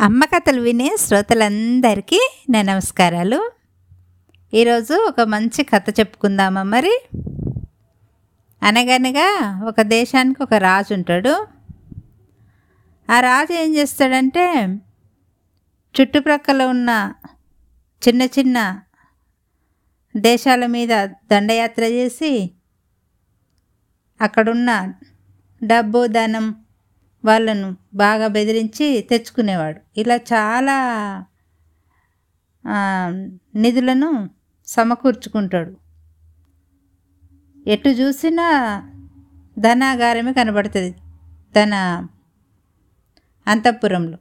అమ్మ కథలు వినే శ్రోతలందరికీ నా నమస్కారాలు. ఈరోజు ఒక మంచి కథ చెప్పుకుందామా మరి? అనగనగా ఒక దేశానికి ఒక రాజు ఉంటాడు. ఆ రాజు ఏం చేస్తాడంటే చుట్టుప్రక్కల ఉన్న చిన్న చిన్న దేశాల మీద దండయాత్ర చేసి అక్కడున్న డబ్బు ధనం వాళ్ళను బాగా బెదిరించి తెచ్చుకునేవాడు. ఇలా చాలా నిధులను సమకూర్చుకుంటాడు. ఎటు చూసినా ధనాగారమే కనబడుతుంది తన అంతఃపురంలో.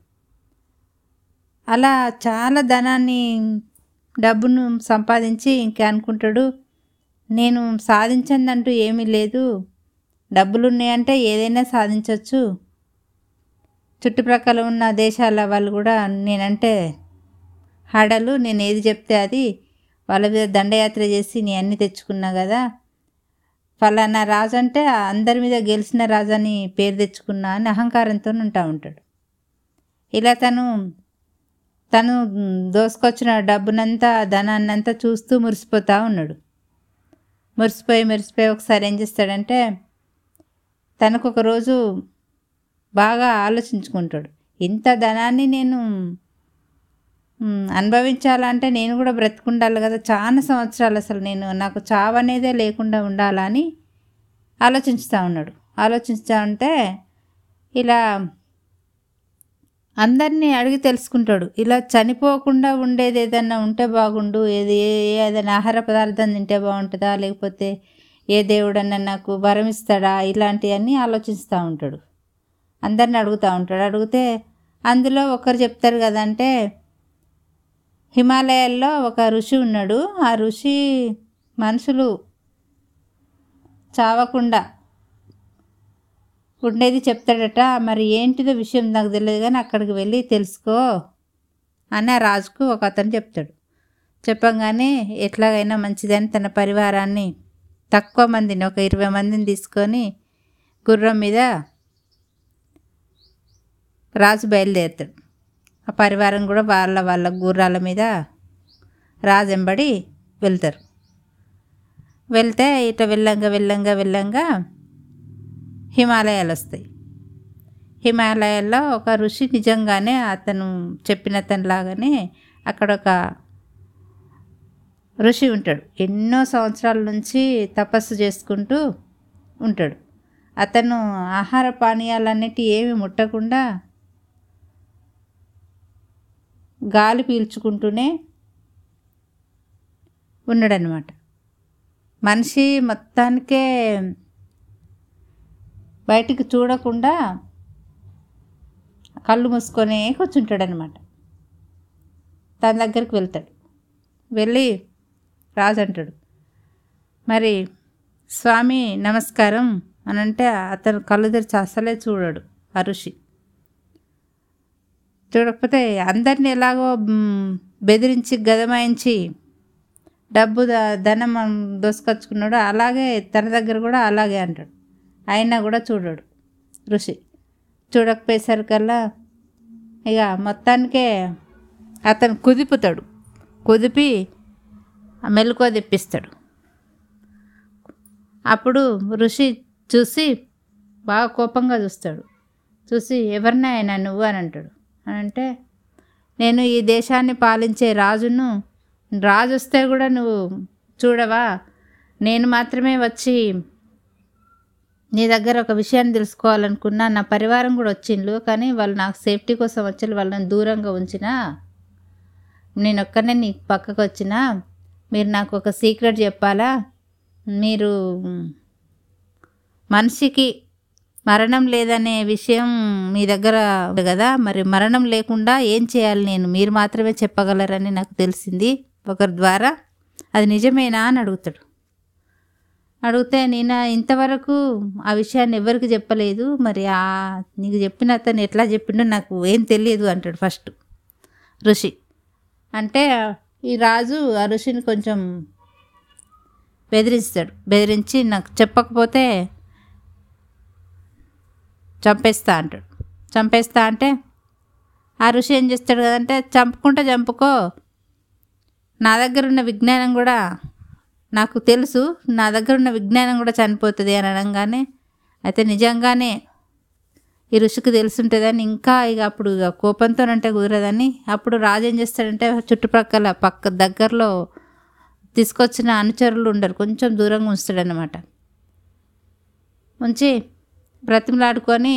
అలా చాలా ధనాన్ని డబ్బును సంపాదించి ఇంకా అనుకుంటాడు. నేను సాధించందంటూ ఏమీ లేదు. డబ్బులు ఉన్నాయంటే ఏదైనా సాధించవచ్చు చుట్టుప్రక్కల ఉన్న దేశాల వాళ్ళు కూడా నేనంటే హడలు. నేను ఏది చెప్తే అది. వాళ్ళ మీద దండయాత్ర చేసి నీ అన్ని తెచ్చుకున్నా కదా. ఫలానా రాజు అంటే అందరి మీద గెలిచిన రాజు అని పేరు తెచ్చుకున్నా అని అహంకారంతో ఉంటా ఉంటాడు. ఇలా తను తను దోసుకొచ్చిన డబ్బునంతా ధనాన్నంతా చూస్తూ మురిసిపోతూ ఉన్నాడు. మురిసిపోయి మురిసిపోయి ఒకసారి ఏం చేస్తాడంటే తనకు ఒక రోజు బాగా ఆలోచించుకుంటాడు. ఇంత ధనాన్ని నేను అనుభవించాలంటే నేను కూడా బ్రతికుండాలి కదా. చాలా సంవత్సరాలు అసలు నేను నాకు చావు అనేదే లేకుండా ఉండాలని ఆలోచిస్తూ ఉన్నాడు. ఆలోచిస్తూ ఉంటే ఇలా అందరినీ అడిగి తెలుసుకుంటాడు. ఇలా చనిపోకుండా ఉండేది ఏదైనా ఉంటే బాగుండు ఏది ఏ- ఏదైనా ఆహార పదార్థం తింటే బాగుంటుందా లేకపోతే ఏ దేవుడన్నా నాకు వరం ఇస్తాడా ఇలాంటివన్నీ ఆలోచిస్తూ ఉంటాడు. అందరిని అడుగుతూ ఉంటాడు. అడిగితే అందులో ఒకరు చెప్తారు కదంటే హిమాలయాల్లో ఒక ఋషి ఉన్నాడు. ఆ ఋషి మనుషులు చావకుండా ఉండేది చెప్తాడట. మరి ఏంటిదో విషయం నాకు తెలియదు కానీ అక్కడికి వెళ్ళి తెలుసుకో అని ఆ రాజుకు ఒక అతను చెప్తాడు. చెప్పంగానే ఎట్లాగైనా మంచిదని తన పరివారాన్ని తక్కువ మందిని ఒక ఇరవై మందిని తీసుకొని గుర్రం మీద రాజు బయలుదేరుతాడు. ఆ పరివారం కూడా వాళ్ళ వాళ్ళ గుర్రాల మీద రాజు వెంబడి వెళ్తారు. వెళ్తే ఇట వెళ్ళంగా వెళ్ళంగా వెళ్ళంగా హిమాలయాలు వస్తాయి. హిమాలయాల్లో ఒక ఋషి నిజంగానే అతను చెప్పిన లాగానే అక్కడ ఒక ఋషి ఉంటాడు. ఎన్నో సంవత్సరాల నుంచి తపస్సు చేసుకుంటూ ఉంటాడు. అతను ఆహార పానీయాలన్నిటి ఏమి ముట్టకుండా గాలి పీల్చుకుంటూనే ఉన్నాడనమాట మనిషి మొత్తానికే బయటికి చూడకుండా కళ్ళు మూసుకొని కూర్చుంటాడనమాట తన దగ్గరికి వెళ్తాడు. వెళ్ళి రాజు అంటాడు మరి స్వామి నమస్కారం అని అంటే అతను కళ్ళు తెరిచి అసలే చూడడు అరుషి చూడకపోతే అందరిని ఎలాగో బెదిరించి గదమాయించి డబ్బు ద- ధనం దోసుకొచ్చుకున్నాడు అలాగే తన దగ్గర కూడా అలాగే అంటాడు. అయినా కూడా చూడడు ఋషి. చూడకపోయేసరికల్లా ఇక మొత్తానికే అతను కుదిపుతాడు. కుదిపి మెలకువ తెప్పిస్తాడు. అప్పుడు ఋషి చూసి బాగా కోపంగా చూస్తాడు. చూసి ఎవరినైనా ఆయన నువ్వు? అని అంటాడు. అని అంటే నేను ఈ దేశాన్ని పాలించే రాజును రాజు వస్తే కూడా నువ్వు చూడవా? నేను మాత్రమే వచ్చి నీ దగ్గర ఒక విషయాన్ని తెలుసుకోవాలనుకున్నా. నా పరివారం కూడా వచ్చిండ్రు కానీ వాళ్ళు నాకు సేఫ్టీ కోసం వచ్చి వాళ్ళని దూరంగా ఉంచిన నేను ఒక్కనే నీ పక్కకు వచ్చిన మీరు నాకు ఒక సీక్రెట్ చెప్పాలా? మీరు మనిషికి మరణం లేదనే విషయం మీ దగ్గర కదా? మరి మరణం లేకుండా ఏం చేయాలి నేను? మీరు మాత్రమే చెప్పగలరని నాకు తెలిసింది ఒకరి ద్వారా. అది నిజమేనా అని అడుగుతాడు. అడిగితే నేను ఇంతవరకు ఆ విషయాన్ని ఎవరికి చెప్పలేదు? మరి ఆ నీకు చెప్పిన అతను ఎట్లా చెప్పిండో నాకు ఏం తెలియదు అంటాడు ఫస్ట్ ఋషి. అంటే ఈ రాజు ఆ ఋషిని కొంచెం బెదిరిస్తాడు. బెదిరించి నాకు చెప్పకపోతే చంపేస్తా అంటాడు. చంపేస్తా అంటే ఆ ఋషి ఏం చేస్తాడు కదంటే చంపుకుంటే చంపుకో. నా దగ్గర ఉన్న విజ్ఞానం కూడా నాకు తెలుసు నా దగ్గర ఉన్న విజ్ఞానం కూడా చనిపోతుంది అని అనగానే అయితే నిజంగానే ఈ ఋషికి తెలుసుంటుందని ఇంకా ఇక అప్పుడు ఇక కోపంతోనంటే కుదరదని అప్పుడు రాజు ఏం చేస్తాడంటే చుట్టుప్రక్కల పక్క దగ్గరలో తీసుకొచ్చిన అనుచరులు ఉండరు కొంచెం దూరంగా ఉంచుతాడనమాట ఉంచి బ్రతిమలాడుకొని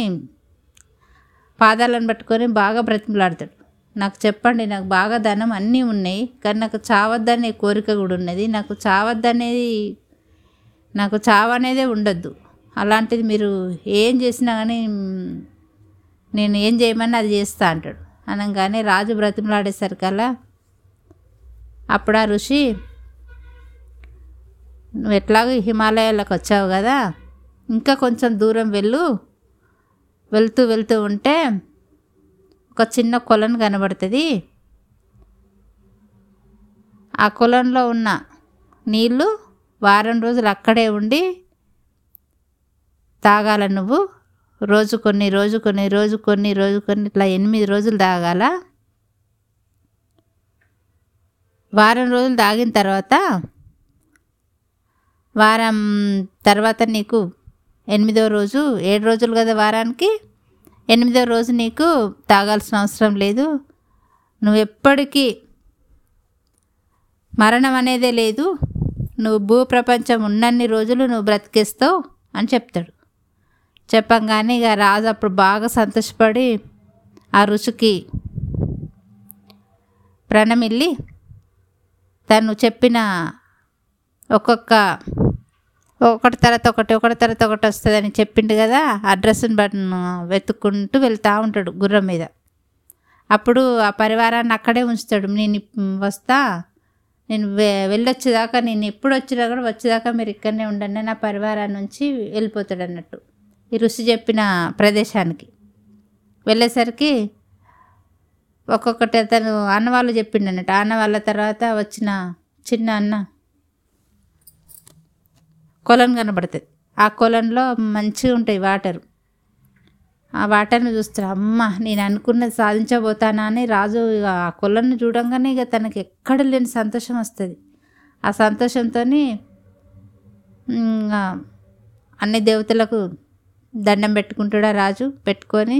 పాదాలను పట్టుకొని బాగా బ్రతిమలాడతాడు. నాకు చెప్పండి నాకు బాగా ధనం అన్నీ ఉన్నాయి కానీ నాకు చావద్దనే కోరిక కూడా ఉన్నది. నాకు చావద్దనేది నాకు చావనేదే ఉండొద్దు. అలాంటిది మీరు ఏం చేసినా కానీ నేను ఏం చేయమని అది చేస్తా అంటాడు. అనగానే రాజు బ్రతిమలాడేసరికల్లా అప్పుడు ఆ ఋషి నువ్వు ఎట్లాగో హిమాలయాలకు వచ్చావు కదా ఇంకా కొంచెం దూరం వెళ్ళు. వెళ్తూ వెళ్తూ ఉంటే ఒక చిన్న కొలను కనబడుతుంది. ఆ కొలంలో ఉన్న నీళ్ళు వారం రోజులు అక్కడే ఉండి తాగాల నువ్వు. రోజు కొన్ని రోజు కొన్ని రోజు కొన్ని రోజు కొన్ని ఇట్లా ఎనిమిది రోజులు తాగాల. వారం రోజులు తాగిన తర్వాత వారం తర్వాత నీకు ఎనిమిదో రోజు ఏడు రోజులు కదా వారానికి? ఎనిమిదో రోజు నీకు తాగాల్సిన అవసరం లేదు. నువ్వు ఎప్పటికీ మరణం అనేదే లేదు. నువ్వు భూప్రపంచం ఉన్నన్ని రోజులు నువ్వు బ్రతికేస్తావు అని చెప్తాడు. చెప్పంగానే ఇక రాజు అప్పుడు బాగా సంతోషపడి ఆ ఋషికి ప్రణమిల్లి తను చెప్పిన ఒక్కొక్క ఒకటి తర్వాత ఒకటి ఒకటి తర్వాత ఒకటి వస్తుందని చెప్పిండు కదా అడ్రస్ని బట్టను వెతుక్కుంటూ వెళ్తూ ఉంటాడు గుర్రం మీద. అప్పుడు ఆ పరివారాన్ని అక్కడే ఉంచుతాడు. నేను వస్తా నేను వె వెళ్ళొచ్చేదాకా నేను ఎప్పుడు వచ్చినా కూడా వచ్చేదాకా మీరు ఇక్కడనే ఉండండి నా పరివారాన్ని నుంచి వెళ్ళిపోతాడు అన్నట్టు. ఈ ఋషి చెప్పిన ప్రదేశానికి వెళ్ళేసరికి ఒక్కొక్కటి అతను అన్నవాళ్ళు చెప్పిండు అన్నట్టు. అన్న వాళ్ళ తర్వాత వచ్చిన చిన్న అన్న కొలను కనబడుతుంది ఆ కొలంలో మంచిగా ఉంటాయి వాటర్. ఆ వాటర్ని చూస్తాడు అమ్మ నేను అనుకున్నది సాధించబోతానా అని రాజు ఇక ఆ కొలను చూడంగానే ఇక తనకి ఎక్కడ లేని సంతోషం వస్తుంది. ఆ సంతోషంతో అన్ని దేవతలకు దండం పెట్టుకుంటాడా రాజు? పెట్టుకొని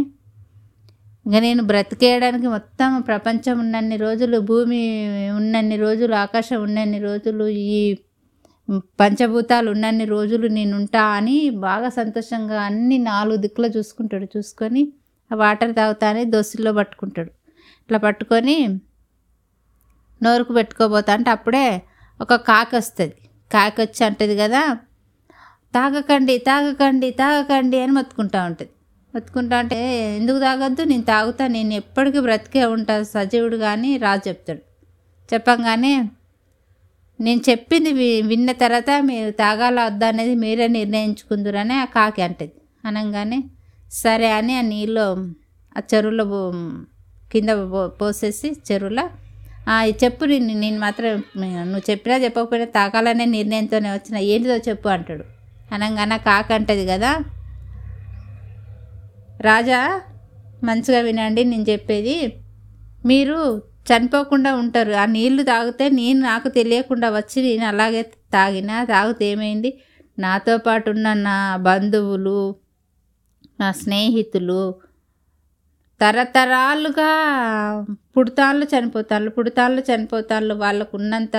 ఇంకా నేను బ్రతికేయడానికి మొత్తం ప్రపంచం ఉన్నన్ని రోజులు భూమి ఉన్నన్ని రోజులు ఆకాశం ఉన్నన్ని రోజులు ఈ పంచభూతాలు ఉన్నన్ని రోజులు నేనుంటా అని బాగా సంతోషంగా అన్ని నాలుగు దిక్కులో చూసుకుంటాడు. చూసుకొని వాటర్ తాగుతానే దోశల్లో పట్టుకుంటాడు. ఇట్లా పట్టుకొని నోరుకు పెట్టుకోబోతా అంటే అప్పుడే ఒక కాకి వస్తుంది. కాకి వచ్చి అంటది కదా తాగకండి తాగకండి తాగకండి అని మొత్తుకుంటా ఉంటుంది. మొత్తుకుంటా అంటే ఎందుకు తాగొద్దు? నేను తాగుతా నేను ఎప్పటికీ బ్రతికే ఉంటా సజీవుడు కానీ రాజు చెప్తాడు. చెప్పంగానే నేను చెప్పింది వి- విన్న తర్వాత మీరు తాగాలా వద్దా అనేది మీరే నిర్ణయించుకుందురని ఆ కాకి అంటది. అనగానే సరే అని ఆ నీళ్ళు ఆ చెరువులో కింద పో- పోసేసి చెరువులో చెప్పు నేను నేను మాత్రం నువ్వు చెప్పినా చెప్పకపోయినా తాగాలనే నిర్ణయంతోనే వచ్చిన. ఏంటిదో చెప్పు అంటాడు. అనగానే ఆ కాకి అంటది కదా రాజా మంచిగా వినండి నేను చెప్పేది. మీరు చనిపోకుండా ఉంటారు. ఆ నీళ్ళు తాగితే నేను నాకు తెలియకుండా వచ్చి నేను అలాగే తాగినా తాగితే ఏమైంది? నాతో పాటు ఉన్న నా బంధువులు నా స్నేహితులు తరతరాలుగా పుడతాళ్ళు చనిపోతాళ్ళు పుడతాళ్ళు చనిపోతాళ్ళు. వాళ్ళకు ఉన్నంత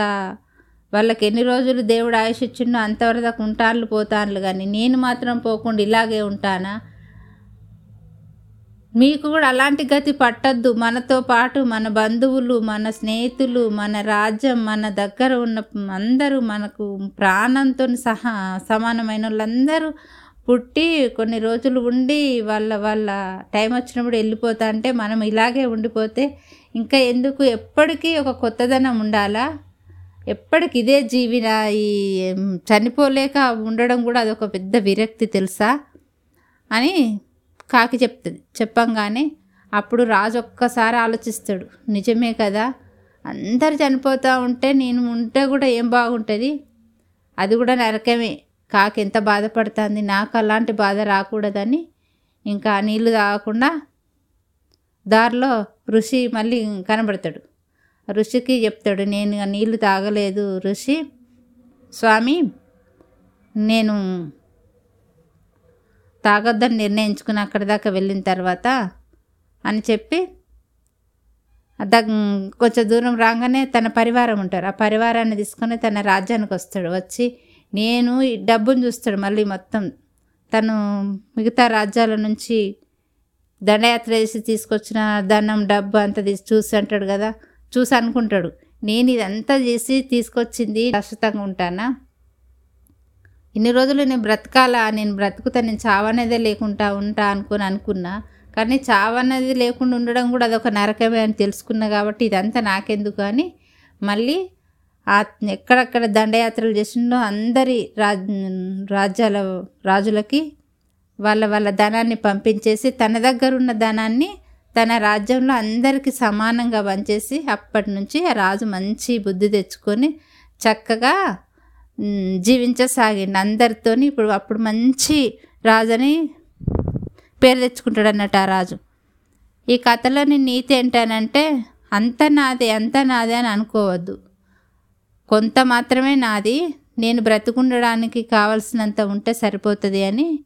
వాళ్ళకి ఎన్ని రోజులు దేవుడు ఆయుష్ ఇచ్చిండో అంతవరకు ఉంటాళ్ళు పోతాళ్ళు కానీ నేను మాత్రం పోకుండా ఇలాగే ఉంటానా? మీకు కూడా అలాంటి గతి పట్టద్దు. మనతో పాటు మన బంధువులు మన స్నేహితులు మన రాజ్యం మన దగ్గర ఉన్న అందరూ మనకు ప్రాణంతో సహా సమానమైన వాళ్ళందరూ పుట్టి కొన్ని రోజులు ఉండి వాళ్ళ వాళ్ళ టైం వచ్చినప్పుడు వెళ్ళిపోతా అంటే మనం ఇలాగే ఉండిపోతే ఇంకా ఎందుకు? ఎప్పటికీ ఒక కొత్తదనం ఉండాలా? ఎప్పటికి ఇదే జీవిన ఈ చనిపోలేక ఉండడం కూడా అదొక పెద్ద విరక్తి తెలుసా? అని కాకి చెప్తుంది చెప్పంగానే అప్పుడు రాజు ఒక్కసారి ఆలోచిస్తాడు. నిజమే కదా? అందరు చనిపోతూ ఉంటే నేను ఉంటే కూడా ఏం బాగుంటుంది? అది కూడా నరకమే. కాకి ఎంత బాధపడుతుంది? నాకు అలాంటి బాధ రాకూడదని ఇంకా నీళ్ళు తాగకుండా దారిలో ఋషి మళ్ళీ కనబడతాడు. ఋషికి చెప్తాడు నేను నీళ్ళు తాగలేదు ఋషి. స్వామి నేను తాగొద్దని నిర్ణయించుకుని అక్కడి దాకా వెళ్ళిన తర్వాత అని చెప్పి కొంచెం దూరం రాగానే తన పరివారం ఉంటారు. ఆ పరివారాన్ని తీసుకొని తన రాజ్యానికి వస్తాడు. వచ్చి నేను ఈ డబ్బును చూస్తాడు మళ్ళీ మొత్తం. తను మిగతా రాజ్యాల నుంచి దండయాత్ర చేసి తీసుకొచ్చిన ధనం డబ్బు అంతా తీసి చూసి అంటాడు కదా. చూసి అనుకుంటాడు. నేను ఇదంతా చేసి తీసుకొచ్చింది ప్రస్తుతంగా ఉంటానా? ఇన్ని రోజులు నేను బ్రతకాలా? నేను బ్రతుకుతా నేను చావనేదే లేకుండా ఉంటా అనుకుని అనుకున్నా. కానీ చావనేది లేకుండా ఉండడం కూడా అదొక నరకమే అని తెలుసుకున్నా కాబట్టి ఇదంతా నాకెందుకు అని మళ్ళీ ఆ ఎక్కడెక్కడ దండయాత్రలు చేసిండో అందరి రాజ్ రాజ్యాల రాజులకి వాళ్ళ వాళ్ళ ధనాన్ని పంపించేసి తన దగ్గర ఉన్న ధనాన్ని తన రాజ్యంలో అందరికీ సమానంగా పంచేసి అప్పటి నుంచి ఆ రాజు మంచి బుద్ధి తెచ్చుకొని చక్కగా జీవించసాగిండు. అందరితోని ఇప్పుడు అప్పుడు మంచి రాజని పేరు తెచ్చుకుంటాడు అన్నట్టు ఆ రాజు. ఈ కథలోని నీతి ఏంటనంటే అంత నాదే అంత నాదే అని అనుకోవద్దు. కొంత మాత్రమే నాది నేను బ్రతుకుండడానికి కావలసినంత ఉంటే సరిపోతుంది అని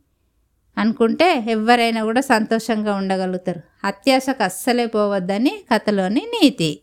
అనుకుంటే ఎవరైనా కూడా సంతోషంగా ఉండగలుగుతారు. అత్యాశకు అస్సలే పోవద్దని కథలోని నీతి.